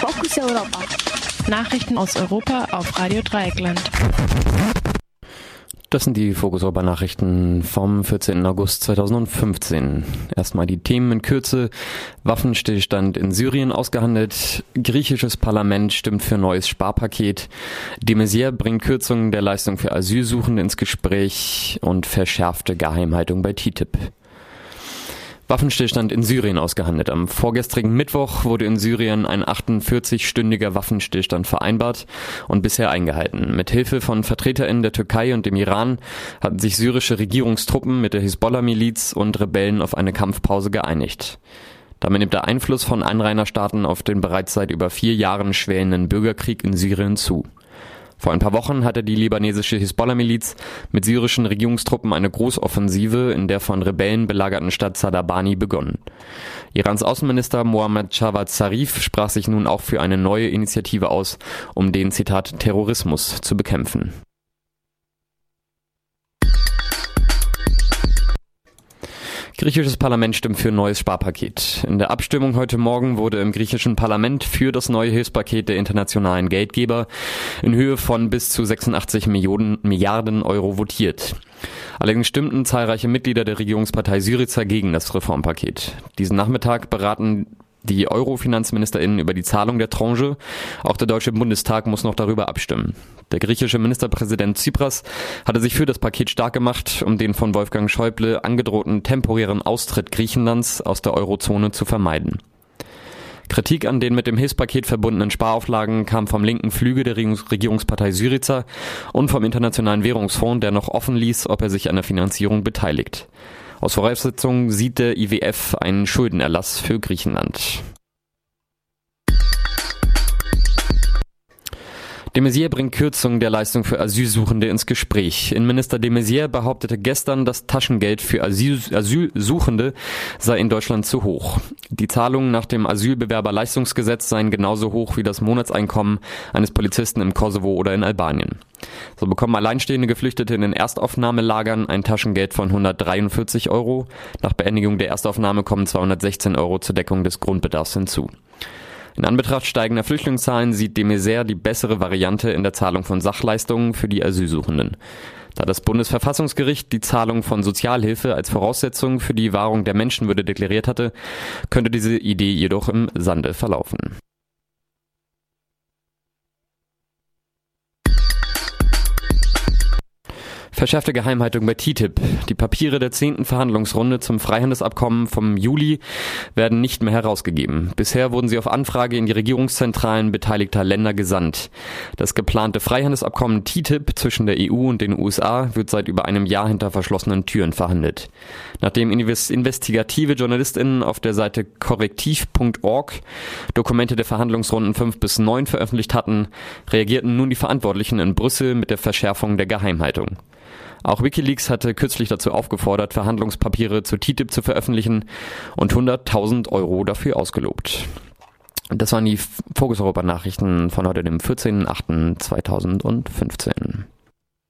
Fokus Europa. Nachrichten aus Europa auf Radio Dreieckland. Das sind die Fokus Europa Nachrichten vom 14. August 2015. Erstmal die Themen in Kürze. Waffenstillstand in Syrien ausgehandelt. Griechisches Parlament stimmt für neues Sparpaket. De Maizière bringt Kürzungen der Leistung für Asylsuchende ins Gespräch und verschärfte Geheimhaltung bei TTIP. Waffenstillstand in Syrien ausgehandelt. Am vorgestrigen Mittwoch wurde in Syrien ein 48-stündiger Waffenstillstand vereinbart und bisher eingehalten. Mit Hilfe von VertreterInnen der Türkei und dem Iran hatten sich syrische Regierungstruppen mit der Hisbollah-Miliz und Rebellen auf eine Kampfpause geeinigt. Damit nimmt der Einfluss von Anrainerstaaten auf den bereits seit über vier Jahren schwelenden Bürgerkrieg in Syrien zu. Vor ein paar Wochen hatte die libanesische Hisbollah-Miliz mit syrischen Regierungstruppen eine Großoffensive in der von Rebellen belagerten Stadt Sadabani begonnen. Irans Außenminister Mohammad Javad Zarif sprach sich nun auch für eine neue Initiative aus, um den Zitat Terrorismus zu bekämpfen. Griechisches Parlament stimmt für ein neues Sparpaket. In der Abstimmung heute Morgen wurde im griechischen Parlament für das neue Hilfspaket der internationalen Geldgeber in Höhe von bis zu 86 Millionen, Milliarden Euro votiert. Allerdings stimmten zahlreiche Mitglieder der Regierungspartei Syriza gegen das Reformpaket. Diesen Nachmittag beraten die Euro-FinanzministerInnen über die Zahlung der Tranche. Auch der Deutsche Bundestag muss noch darüber abstimmen. Der griechische Ministerpräsident Tsipras hatte sich für das Paket stark gemacht, um den von Wolfgang Schäuble angedrohten temporären Austritt Griechenlands aus der Eurozone zu vermeiden. Kritik an den mit dem Hilfspaket verbundenen Sparauflagen kam vom linken Flügel der Regierungspartei Syriza und vom Internationalen Währungsfonds, der noch offen ließ, ob er sich an der Finanzierung beteiligt. Aus Voraussetzungen sieht der IWF einen Schuldenerlass für Griechenland. De Maizière bringt Kürzungen der Leistung für Asylsuchende ins Gespräch. Innenminister de Maizière behauptete gestern, das Taschengeld für Asyl Asylsuchende sei in Deutschland zu hoch. Die Zahlungen nach dem Asylbewerberleistungsgesetz seien genauso hoch wie das Monatseinkommen eines Polizisten im Kosovo oder in Albanien. So bekommen alleinstehende Geflüchtete in den Erstaufnahmelagern ein Taschengeld von 143 Euro. Nach Beendigung der Erstaufnahme kommen 216 Euro zur Deckung des Grundbedarfs hinzu. In Anbetracht steigender Flüchtlingszahlen sieht de Maizière die bessere Variante in der Zahlung von Sachleistungen für die Asylsuchenden. Da das Bundesverfassungsgericht die Zahlung von Sozialhilfe als Voraussetzung für die Wahrung der Menschenwürde deklariert hatte, könnte diese Idee jedoch im Sande verlaufen. Verschärfte Geheimhaltung bei TTIP. Die Papiere der zehnten Verhandlungsrunde zum Freihandelsabkommen vom Juli werden nicht mehr herausgegeben. Bisher wurden sie auf Anfrage in die Regierungszentralen beteiligter Länder gesandt. Das geplante Freihandelsabkommen TTIP zwischen der EU und den USA wird seit über einem Jahr hinter verschlossenen Türen verhandelt. Nachdem investigative JournalistInnen auf der Seite korrektiv.org Dokumente der Verhandlungsrunden 5 bis 9 veröffentlicht hatten, reagierten nun die Verantwortlichen in Brüssel mit der Verschärfung der Geheimhaltung. Auch Wikileaks hatte kürzlich dazu aufgefordert, Verhandlungspapiere zu TTIP zu veröffentlichen und 100.000 Euro dafür ausgelobt. Das waren die Fokus Europa Nachrichten von heute, dem 14.08.2015.